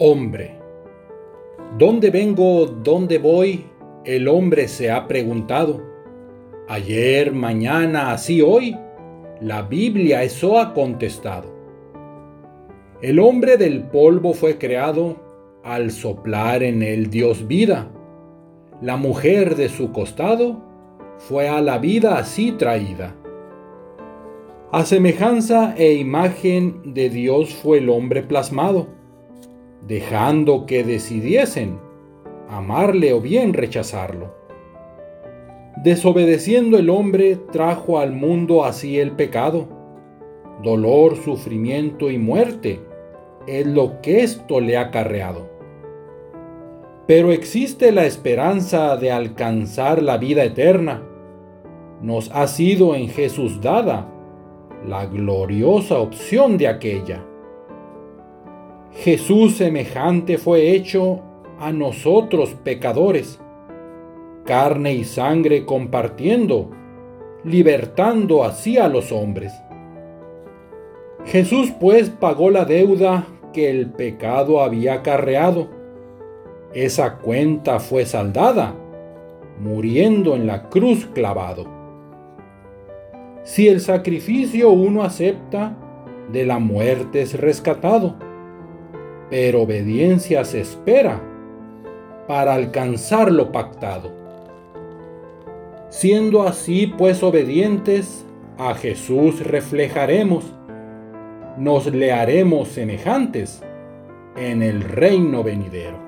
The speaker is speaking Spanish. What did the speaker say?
Hombre. ¿Dónde vengo, dónde voy? El hombre se ha preguntado. Ayer, mañana, así hoy. La Biblia eso ha contestado. El hombre del polvo fue creado al soplar en él Dios vida. La mujer de su costado fue a la vida así traída. A semejanza e imagen de Dios fue el hombre plasmado dejando que decidiesen amarle o bien rechazarlo. Desobedeciendo el hombre trajo al mundo así el pecado. Dolor, sufrimiento y muerte es lo que esto le ha acarreado. Pero existe la esperanza de alcanzar la vida eterna. Nos ha sido en Jesús dada la gloriosa opción de aquella. Jesús semejante fue hecho a nosotros pecadores, carne y sangre compartiendo, libertando así a los hombres. Jesús pues pagó la deuda que el pecado había acarreado. Esa cuenta fue saldada, muriendo en la cruz clavado. Si el sacrificio uno acepta, de la muerte es rescatado pero obediencia se espera para alcanzar lo pactado. Siendo así pues obedientes, a Jesús reflejaremos, nos le haremos semejantes en el reino venidero.